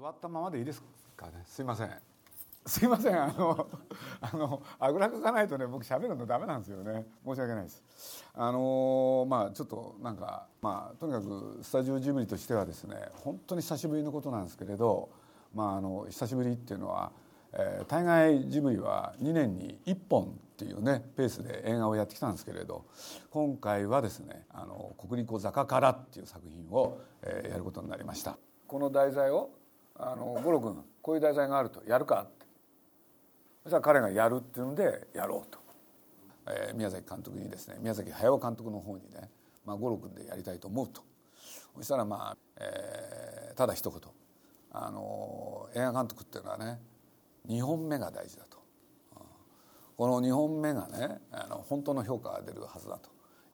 座ったままでいいですかね。すいません。すいません。あのあのあぐらかかないとね僕喋るのダメなんですよね。申し訳ないです。あのまあちょっとなんかまあとにかくスタジオジブリとしてはですね本当に久しぶりのことなんですけれどまああの久しぶりっていうのは、えー、大概ジブリは2年に1本っていうねペースで映画をやってきたんですけれど今回はですね「あの国立坂から」っていう作品を、えー、やることになりました。この題材をあの五郎君こういう題材があるとやるかって。そしたら彼がやるっていうのでやろうと、えー、宮崎監督にですね宮崎駿監督の方にね、まあ、五郎君でやりたいと思うと。そしたらまあ、えー、ただ一言。あの映画監督っていうのはね2本目が大事だと。この2本目がねあの本当の評価が出るはずだと。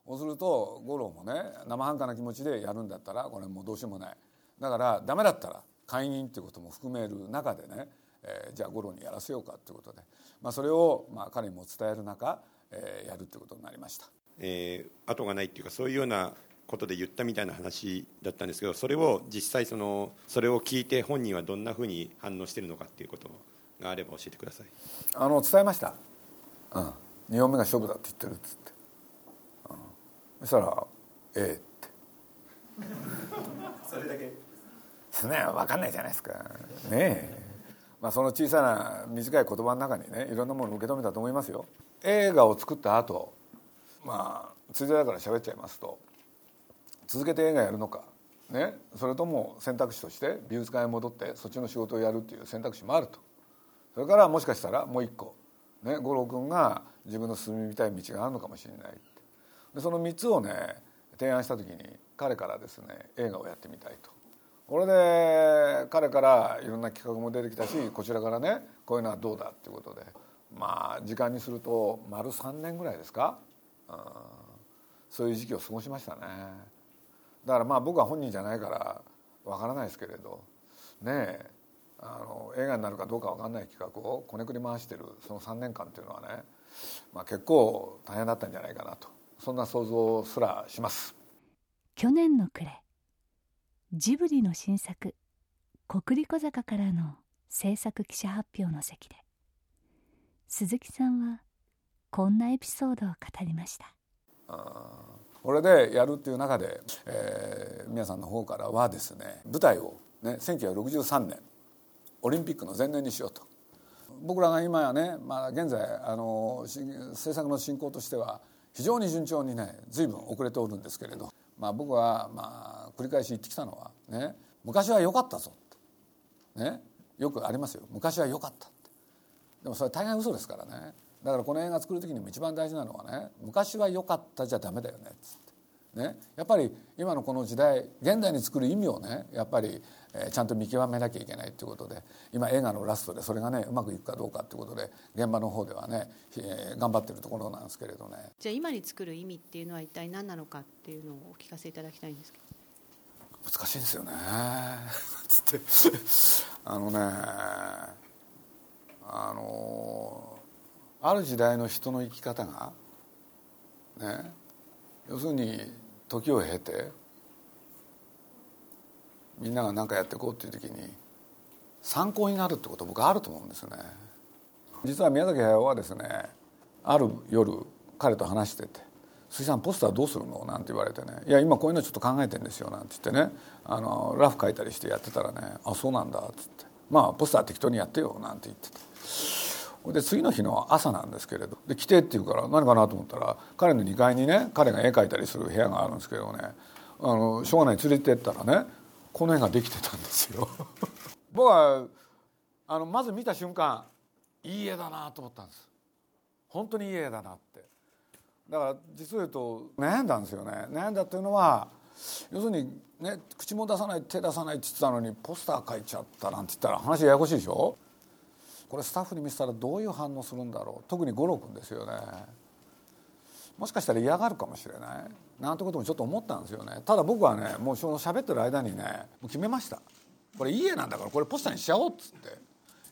そうすると五郎もね生半可な気持ちでやるんだったらこれもうどうしようもない。だからダメだったら解任っていうことも含める中でね、えー、じゃあ五郎にやらせようかということで、まあ、それをまあ彼にも伝える中、えー、やるということになりました。えー、後がないっていうかそういうようなことで言ったみたいな話だったんですけどそれを実際そのそれを聞いて本人はどんなふうに反応しているのかっていうことがあれば教えてください。あの伝えました、うん、2本目が勝負だって言ってるっつって、うん、そしたら「ええ」ってそんな分かんないじゃないですか。ねえ。まあ、その小さな短い言葉の中にねいろんなものを受け止めたと思いますよ。映画を作った後まあついでだから喋っちゃいますと続けて映画やるのか。ね。それとも選択肢として美術館へ戻ってそっちの仕事をやるっていう選択肢もあると。それからもしかしたらもう一個ね五郎君が自分の進みたい道があるのかもしれないでその3つをね提案した時に彼からですね映画をやってみたいと。これで彼からいろんな企画も出てきたしこちらからねこういうのはどうだっていうことでまあ時間にすると丸3年ぐらいですか、うん、そういう時期を過ごしましたね。だからまあ僕は本人じゃないからわからないですけれど。ねえあの映画になるかどうか分かんない企画をこねくり回してるその3年間っていうのはね、まあ、結構大変だったんじゃないかなと。そんな想像すらします。去年の暮れジブリの新作「国立小坂」からの制作記者発表の席で鈴木さんはこんなエピソードを語りました。これでやるっていう中で、えー、皆さんの方からはですね舞台を、ね、1963年オリンピックの前年にしようと。僕らが今やね、まあ、現在あの制作の進行としては非常に順調にね随分遅れておるんですけれど。まあ、僕はまあ繰り返し言ってきたのはね昔は良かったぞね。よくありますよ。昔は良かったって。でもそれ大概嘘ですからね。だからこの映画作る時にも一番大事なのはね昔は良かったじゃダメだよねっつって。ね。やっぱり今のこの時代現代に作る意味をねやっぱりえちゃんと見極めなきゃいけないっていうことで今映画のラストでそれがねうまくいくかどうかっていうことで現場の方ではね、えー、頑張ってるところなんですけれどね。じゃあ今に作る意味っていうのは一体何なのかっていうのをお聞かせいただきたいんですけど。難しいですよね。つって。あのねあのある時代の人の生き方がね要するに時を経てみんなが何かやっていこうっていう時に参考になるってこと僕あると思うんですね実は宮崎駿はですねある夜彼と話してて「鈴木さんポスターどうするの?」なんて言われてね「いや今こういうのちょっと考えてんですよ」なんて言ってねあのラフ書いたりしてやってたらね「あそうなんだ」っつって「まあポスター適当にやってよ」なんて言っててで次の日の朝なんですけれどで来てって言うから何かなと思ったら彼の2階にね彼が絵描いたりする部屋があるんですけどねあのしょうがない連れてったらねこの絵ができてたんですよ。僕はあのまず見た瞬間いい絵だなと思ったんです。本当にいい絵だなって。だから実を言うと悩んだんですよね。悩んだっていうのは要するにね口も出さない手出さないって言ってたのにポスター描いちゃったなんて言ったら話ややこしいでしょ？これスタッフに見せたらどういう反応するんだろう。特に五郎君ですよね。もしかしたら嫌がるかもしれない。なんてこともちょっと思ったんですよね。ただ僕はねもうその喋ってる間にねもう決めました。これいい絵なんだからこれポスターにしちゃおうっつって。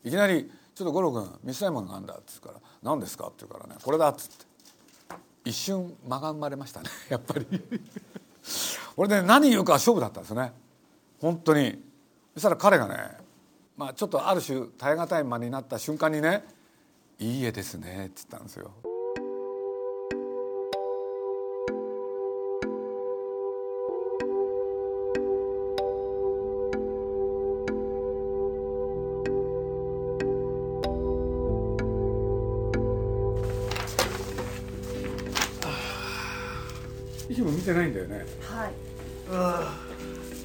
いきなり「ちょっと五郎君見せたいものがあるんだ」っつうから「何ですか?」って言うからね「これだ」っつって。一瞬間が生まれましたね やっぱり。これで、ね、何言うか勝負だったんですね。本当に。そしたら彼がねまあちょっとある種耐え難い間になった瞬間にね「いい家ですね」って言ったんですよ。いつも見てないんだよね。はい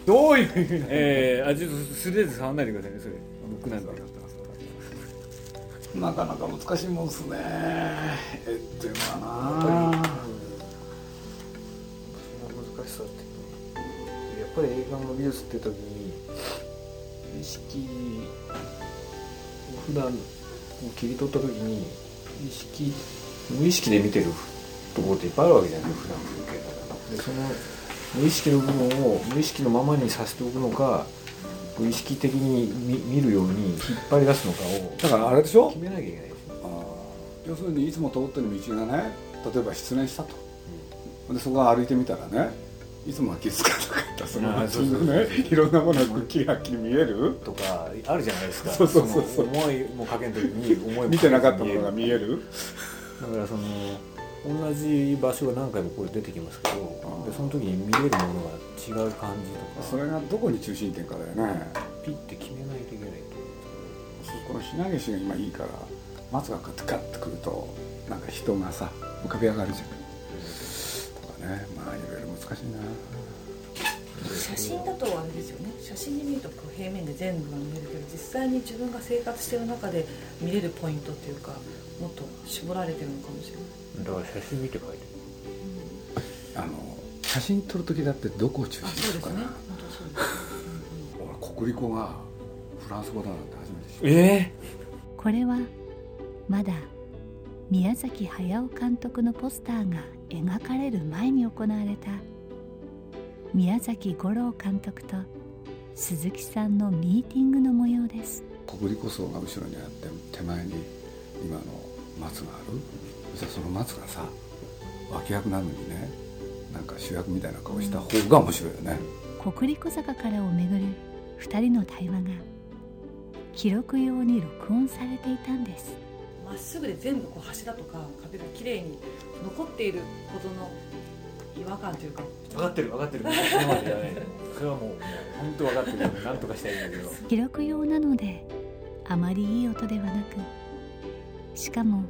どういう意味？えー、あちょっと素手で触んないでくださいねそれ。僕なんでなかなか難しいもんですね。えっていうのはな。難しさってやっぱり映画の美術って時に意識普段こう切り取った時に意識無意識で見てるところっていっぱいあるわけじゃない普段風景だか。らでその無意識の部分を無意識のままにさせておくのか意識的に見見るように引っ張り出すのかをだからあれでしょ決めなきゃいけないですよ要するにいつも通ってる道がね例えば失恋したと、でそこを歩いてみたらねいつもは気づかなかった。そのあー道のねいろんなものがくっきりはっきり見える？とかあるじゃないですか。そうそうそうそう。の思いもかけん時に思いも見てなかったものが見える。だからその同じ場所が何回もこれ出てきますけどでその時に見れるものが違う感じとか。それがどこに中心点かだよね。ピッて決めないといけないこのひなげしが今いいから松がこうやってガッとくるとなんか人がさ浮かび上がるじゃん。とかねまあいろいろ難しいな。写真だとあれですよね。写真で見るとこう平面で全部が見えるけど実際に自分が生活してる中で見れるポイントっていうかもっと絞られてるのかもしれない。とだから写真見て書いてあの写真撮る時だってどこを中あ心にするかな。ね。俺国立がフランス語だなんて初めて知った。るえ。これはまだ宮崎駿監督のポスターが描かれる前に行われた宮崎吾朗監督と鈴木さんのミーティングの模様です。国立層が後ろにあって手前に今の松がある？じゃあその松がさ脇役なのにねなんか主役みたいな顔した方が面白いよね、国立小坂からをめぐる2人の対話が記録用に録音されていたんです。まっすぐで全部こう柱とか壁が綺麗に残っているほどの違和感というか。分かってる分かってる。それはもうもう本当分かってる。なんとかしたいんだけど。記録用なのであまりいい音ではなくしかも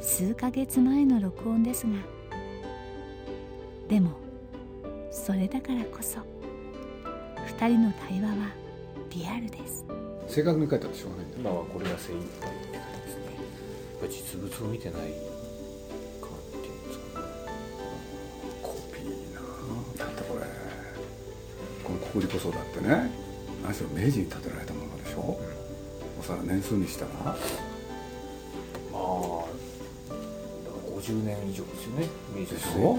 数ヶ月前の録音ですが。でもそれだからこそ2人の対話はリアルです。正確に書いたらしょうがないんだよ。今はこれが精一杯って感じですねやっぱり実物を見てない感っていうんですかね。コピーなだってこれ。この国立層だってね。何しろ明治に建てられたものでしょ、おそらく年数にしたら50年以上ですよね明治でしょ？時代って。も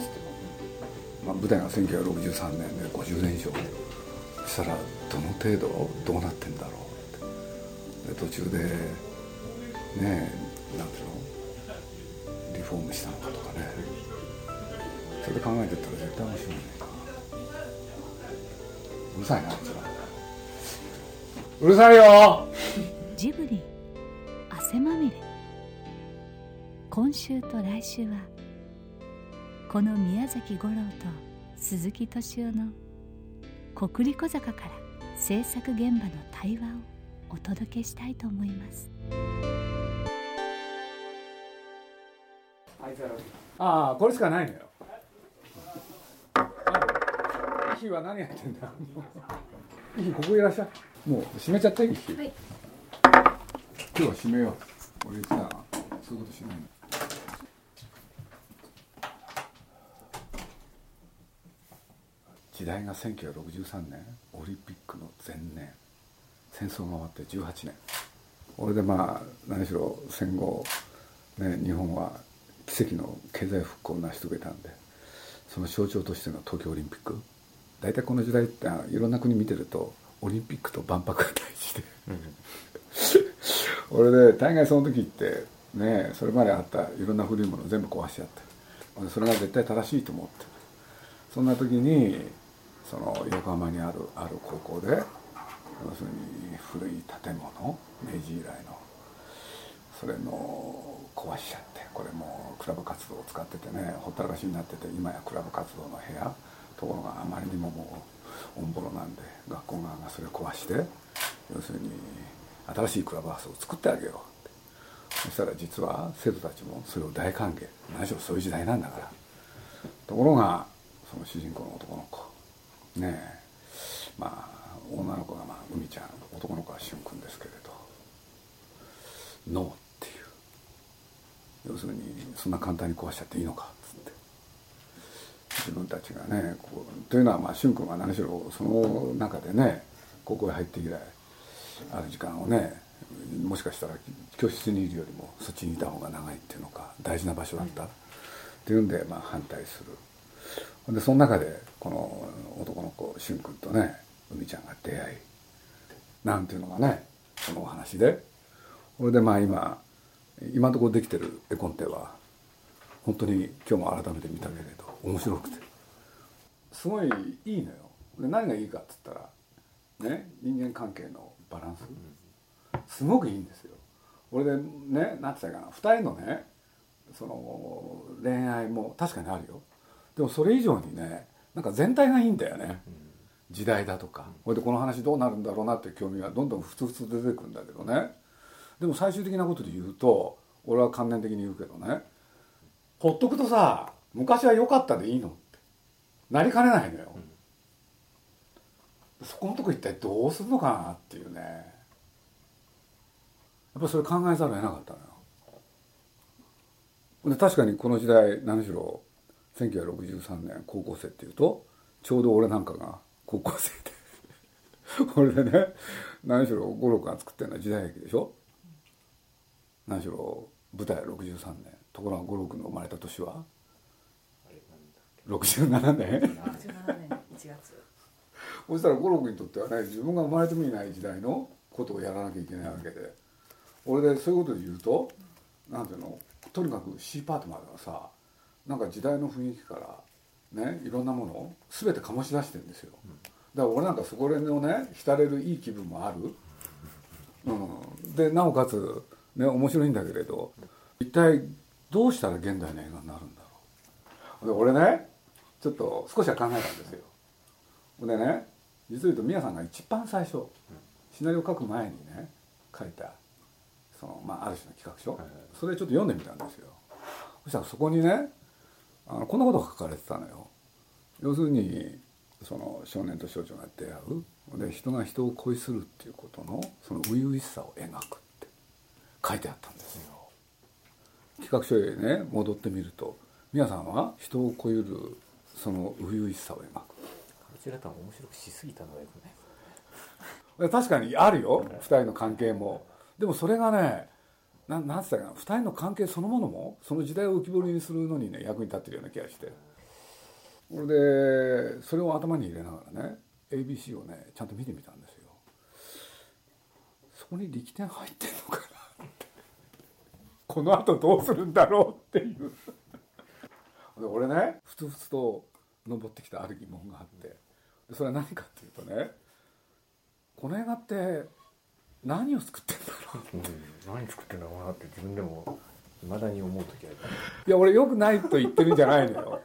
まあ、舞台が1963年で50年以上。そしたらどの程度？どうなってんだろう？ってで途中でねえなんていうの？リフォームしたのかとかね。それで考えてったら絶対面白いね。うるさいなあいつら。うるさいよ！ジブリ。汗まみれ今週と来週はこの宮崎吾朗と鈴木敏夫の国立小坂から制作現場の対話をお届けしたいと思います。ああこれしかないのよ。イヒは何やってんだ。イヒここいらっしゃい。もう閉めちゃってイヒ、はい。今日は閉めよう。俺さそういうことしないの時代が1963年オリンピックの前年戦争が終わって18年。俺でまあ何しろ戦後、ね、日本は奇跡の経済復興を成し遂げたんでその象徴としての東京オリンピック。大体この時代っていろんな国見てるとオリンピックと万博が大事で、俺で大概その時ってねそれまであったいろんな古いものを全部壊しちゃって俺それが絶対正しいと思ってそんな時にその横浜にあるある高校で要するに古い建物明治以来のそれの壊しちゃってこれもクラブ活動を使っててねほったらかしになってて今やクラブ活動の部屋ところがあまりにももうオンボロなんで学校側がそれを壊して要するに新しいクラブハウスを作ってあげようって。そしたら実は生徒たちもそれを大歓迎。何しろそういう時代なんだから。ところがその主人公の男の子ね。えまあ女の子がまあ海ちゃん男の子は俊君ですけれど。ノーっていう。要するにそんな簡単に壊しちゃっていいのかっつって。自分たちがねこうというのはまあ俊君は何しろその中でね高校へ入って以来ある時間をねもしかしたら教室にいるよりもそっちにいた方が長いっていうのか大事な場所だった、っていうんでまあ反対する。でその中でこの男の子俊君とね海ちゃんが出会いなんていうのがねそのお話で。これでまあ今今のところできてる絵コンテは本当に今日も改めて見たけれど面白くて。すごいいいのよ。で何がいいかっつったらね人間関係のバランス。すごくいいんですよ。俺でね何て言ったかな。2人のねその恋愛も確かにあるよ。でもそれ以上にねなんか全体がいいんだよね、時代だとか。これでこの話どうなるんだろうなって興味がどんどんふつふつ出てくるんだけどね。でも最終的なことで言うと俺は観念的に言うけどね。ほっとくとさ昔は良かったでいいのって。なりかねないのよ、うん、そこのとこ一体どうするのかなっていうね。やっぱそれ考えざるを得なかったのよ。で確かにこの時代何しろ1963年高校生っていうとちょうど俺なんかが高校生で。これでね何しろ五郎が作ってるのは時代劇でしょ？何しろ舞台63年。ところが五郎君の生まれた年は？67年？67年1月。そしたら五郎君にとってはね自分が生まれてもいない時代のことをやらなきゃいけないわけで。俺でそういうことで言うと何ていうの？とにかく C パートまではさなんか時代の雰囲気からねいろんなものを全て醸し出してるんですよ。だから俺なんかそこら辺のね浸れるいい気分もある、うん、でなおかつね面白いんだけれど一体どうしたら現代の映画になるんだろう。で俺ねちょっと少しは考えたんですよ。でね実を言うと宮さんが一番最初シナリオを書く前にね書いたその、まあ、ある種の企画書。それちょっと読んでみたんですよ。そしたらそこにねあのこんなことが書かれてたのよ。要するにその少年と少女が出会う。で人が人を恋するっていうことのその初々しさを描くって。書いてあったんですよ。企画書へね戻ってみると皆さんは人を超えるその初々しさを描く。こちらとは面白くしすぎたのがよくない。確かにあるよ。2人の関係も。でもそれがねななんつったかな2人の関係そのものもその時代を浮き彫りにするのにね役に立ってるような気がして。それでそれを頭に入れながらね ABC をねちゃんと見てみたんですよ。そこに力点入ってんのかなって。このあとどうするんだろうっていう。で俺ねふつふつと登ってきたある疑問があって。それは何かっていうとねこの映画って何を作ってんだろう、うん、何作ってんだろうなって自分でもいまだに思う時ある。いや俺よくないと言ってるんじゃないのよ。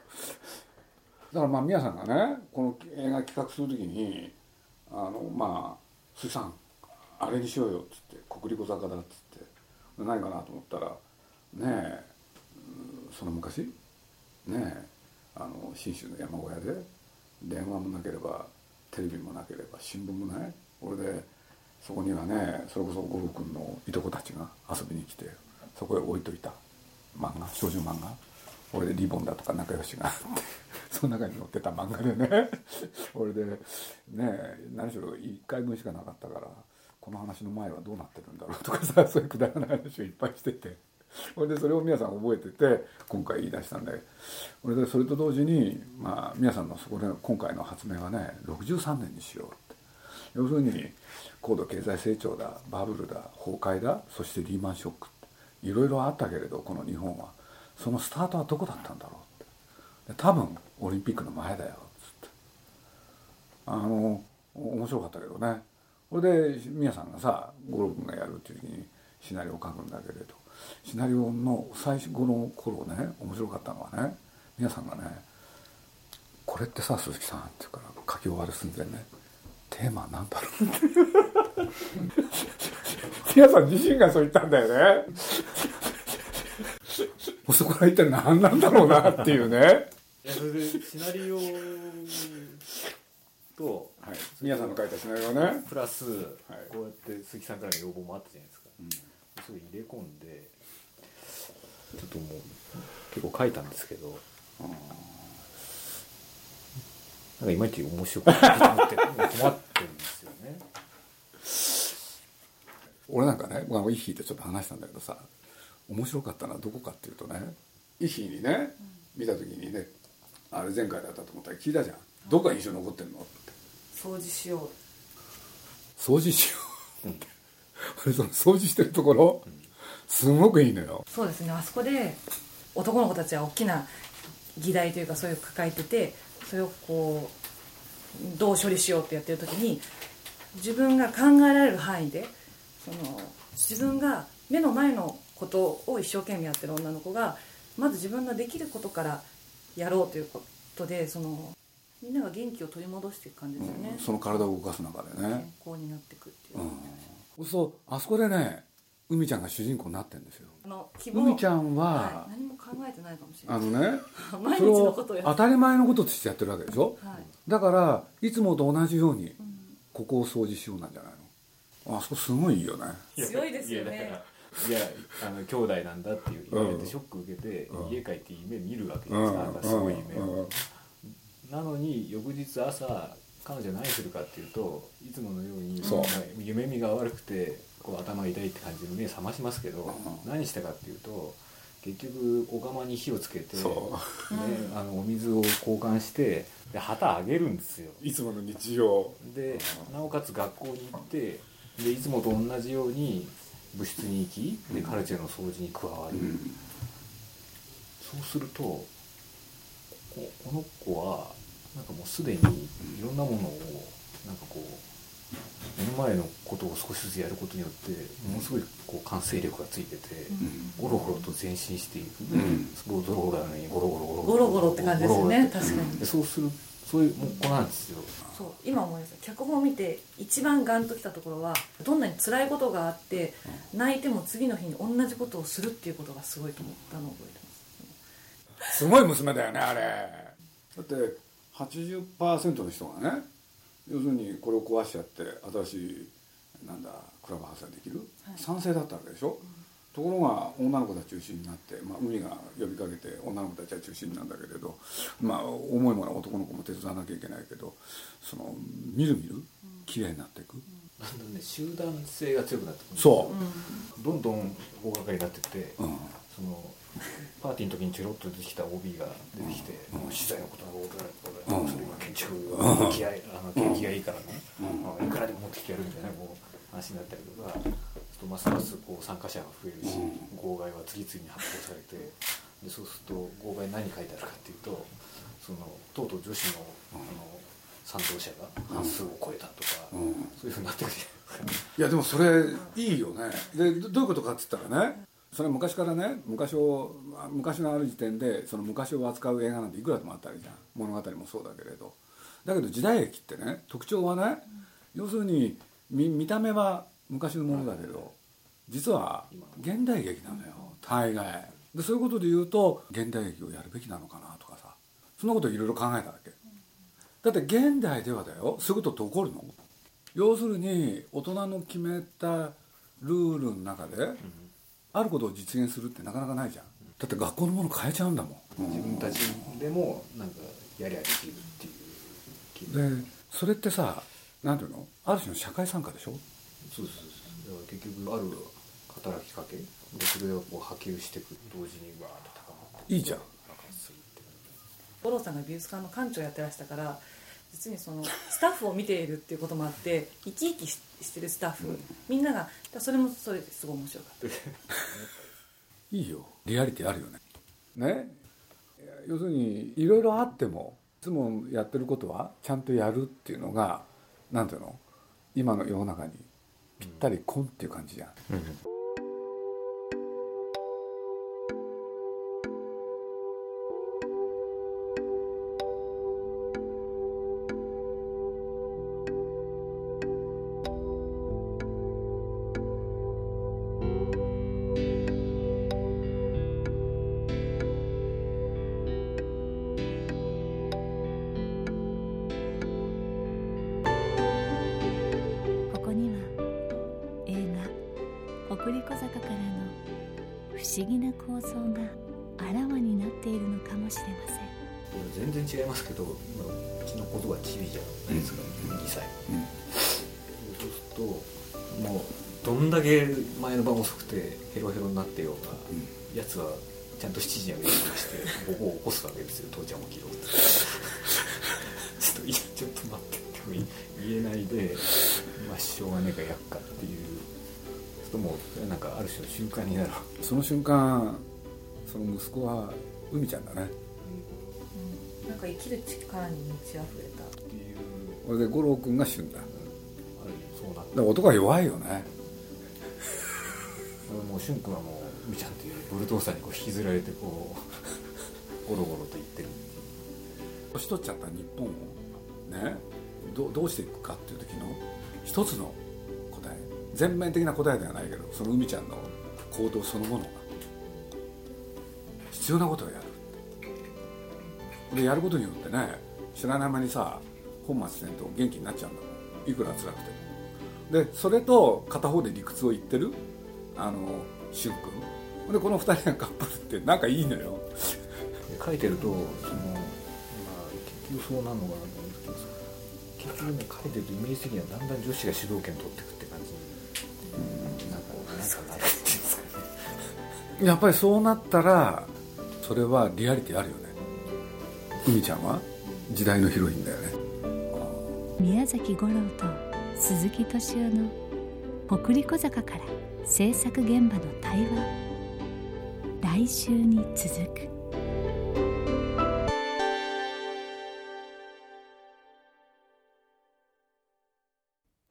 だからまあ宮さんがねこの映画企画する時にあのまあ「鈴さんあれにしようよ」っつって「国立小坂だ」っつって何かなと思ったらねえその昔ねえあの信州の山小屋で電話もなければテレビもなければ新聞もない。俺でそこにはねそれこそ五郎君のいとこたちが遊びに来てそこへ置いといた漫画少女漫画。俺でリボンだとか仲良しがあって その中に載ってた漫画でね。俺でね何しろ1回分しかなかったからこの話の前はどうなってるんだろうとかさ そういうくだらない話をいっぱいしてて。それでそれを皆さん覚えてて今回言い出したんで。俺でそれと同時にまあ皆さんのそこで今回の発明はね63年にしようって。要するに高度経済成長だバブルだ崩壊だそしてリーマンショックいろいろあったけれどこの日本は。そのスタートはどこだったんだろうって。多分オリンピックの前だよっつって。あの面白かったけどね。これで宮さんがさ五郎君がやるっていう時にシナリオを書くんだけれどシナリオの最初の頃ね面白かったのはね宮さんがね「これってさ鈴木さん」って言うから書き終わる寸前ね「テーマなんだろう?」って宮さん自身がそう言ったんだよね。もうそこは一体何なんだろうなっていうね。いやそれでシナリオとはい。宮さんの書いたシナリオね。プラスこうやって鈴木さんからの要望もあったじゃないですか、それ入れ込んでちょっともう結構書いたんですけど、なんかいまいち面白くないと思って困ってるんですよね。俺なんかね、まあ、イッヒーとちょっと話したんだけどさ面白かったのはどこかっていうとねイッヒーにね見た時にねあれ前回だったと思ったら聞いたじゃん。どこが印象に残ってんの？って掃除しよう。掃除しよう。って俺その掃除してるところ？すごくいいのよ。そうですね。あそこで男の子たちは大きな議題というかそういうの抱えててそれをこうどう処理しようってやってる時に自分が考えられる範囲でその自分が目の前のことを一生懸命やってる女の子がまず自分のできることからやろうということでそのみんなが元気を取り戻していく感じですよね、その体を動かす中でね。健康になっていくっていう、うん。そうあそこでね海ちゃんが主人公になってんですよ。あの希望。海ちゃんは、はい。何も考えてないかもしれない。あのね 毎日のことをやって当たり前のこととしてやってるわけでしょ？はい。だからいつもと同じようにここを掃除しようなんじゃないの？あそこすごいいいよね強いですよね。いやだからいやあの兄弟なんだっていう言われてショック受けて、うん。家帰って夢見るわけじうんゃないですか、なん。かすごい夢を、うん。なのに翌日朝彼女何するかっていうといつものように夢見が悪くてこう頭痛いって感じで目覚ましますけど、うん。何したかっていうと結局お釜に火をつけて、ねそ、あのお水を交換してで旗あげるんですよ。いつもの日常でなおかつ学校に行ってでいつもと同じように部室に行きでカルチェの掃除に加わる、そうするとここの子はなんかもうすでにいろんなものをなんかこう目の前のことを少しずつやることによってものすごいこう完成力がついてて、ゴロゴロと前進していく、ん。スポーツゴロゴロなのにゴロゴロゴロゴロゴロって感じですよね確かにでそうするそういうもう子なんですよそう今思い出した脚本を見て一番ガンときたところはどんなに辛いことがあって泣いても次の日に同じことをするっていうことがすごいと思ったのを覚えてますすごい娘だよねあれだって80%の人がね要するにこれを壊しちゃって新しいなんだクラブハウスができる、賛成だったわけでしょ、ところが女の子たち中心になって、まあ、海が呼びかけて女の子たちは中心なんだけれど、まあ、重いものは男の子も手伝わなきゃいけないけどそのみるみる綺麗になっていく、だんだんね集団性が強くなってくるそどんどん大掛かりになってって、う、うん、そのパーティーの時にちょろっと出てきた OB が出てきて、もう資材のことが大うんそれ今建築気合いあの景気がいいからね、いくらでも持ってきてやるみたいなこう話になったりとかちょっとますますこう参加者が増えるし、号外は次々に発行されてでそうすると号外何書いてあるかっていうとそのとうとう女子のあの賛同者が半数を超えたとか、うん。そういうふうになってくるじゃないですか。いやでもそれいいよね。でどどういうことかっつったらねそれ昔からね昔を昔のある時点でその昔を扱う映画なんていくらでもあったりじゃん。物語もそうだけれど。だけど時代劇ってね特徴はね要するに見見た目は昔のものだけど実は現代劇なのよ。大概。でそういうことで言うと現代劇をやるべきなのかなとかさ。そんなこといろいろ考えたわけ。だって現代ではだよ。そういうことって起こるの？要するに大人の決めたルールの中であることを実現するってなかなかないじゃん。だって学校のもの変えちゃうんだもん、自分たちでもなんかやりゃできるっていうでそれってさなんていうの？ある種の社会参加でしょ？そうそうですだから結局ある働きかけ？でそれをこう波及していく同時にわーっと高まっていいじゃん。五郎さんが美術館の館長やってらしたから実にそのスタッフを見ているっていうこともあって生き生きししてるスタッフ、みんながそれもそれですごい面白かった。いいよ。リアリティあるよね。ね。要するにいろいろあってもいつもやってることはちゃんとやるっていうのがなんていうの？今の世の中にぴったりコンっていう感じじゃん、こ思議な構造があらわになっているのかもしれません。全然違いますけど今うちの子とはチビじゃないですか、2歳。うん。そうするともうどんだけ前の晩遅くてヘロヘロになってようが、やつはちゃんと7時には目覚まして僕を起こすわけですよ父ちゃん起きろってちょっといやちょっと待ってっても言えないでまあしょうがねえからやっかっていうともうなんかある種の習慣になる。その瞬間その息子は海ちゃんだね。なんか生きる力に満ち溢れたっていう。これで五郎君が旬だ。だかある意味そうなってら男は弱いよね。もう俊君はもう海ちゃんっていうブルドーザーにこう引きずられてこうゴロゴロと言ってる。年取っちゃった日本を。ね。どどうしていくかっていう時の一つの全面的な答えではないけどその海ちゃんの行動そのものが必要なことをやる。でやることによってね知らない間にさ本末転倒元気になっちゃうんだもん。いくら辛くても。でそれと片方で理屈を言ってるあの俊君。でこの二人がカップルって仲いいのよ。書いてるとその、まあ、結局そうなるのかなと思うんですけど結局ね書いてるとイメージ的にはだんだん女子が主導権取っていくやっぱりそうなったらそれはリアリティあるよね。海ちゃんは？時代のヒロインだよね。宮崎五郎と鈴木敏夫の「北陸小坂」から制作現場の対話。来週に続く。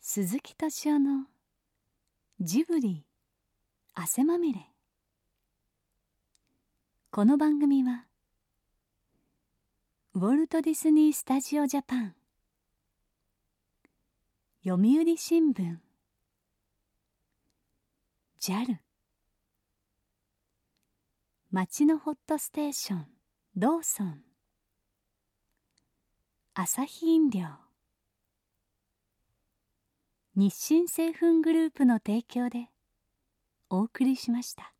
鈴木敏夫のジブリ汗まみれ。この番組はウォルト・ディズニー・スタジオ・ジャパン読売新聞 JAL 町のホットステーションローソンアサヒ飲料日清製粉グループの提供でお送りしました。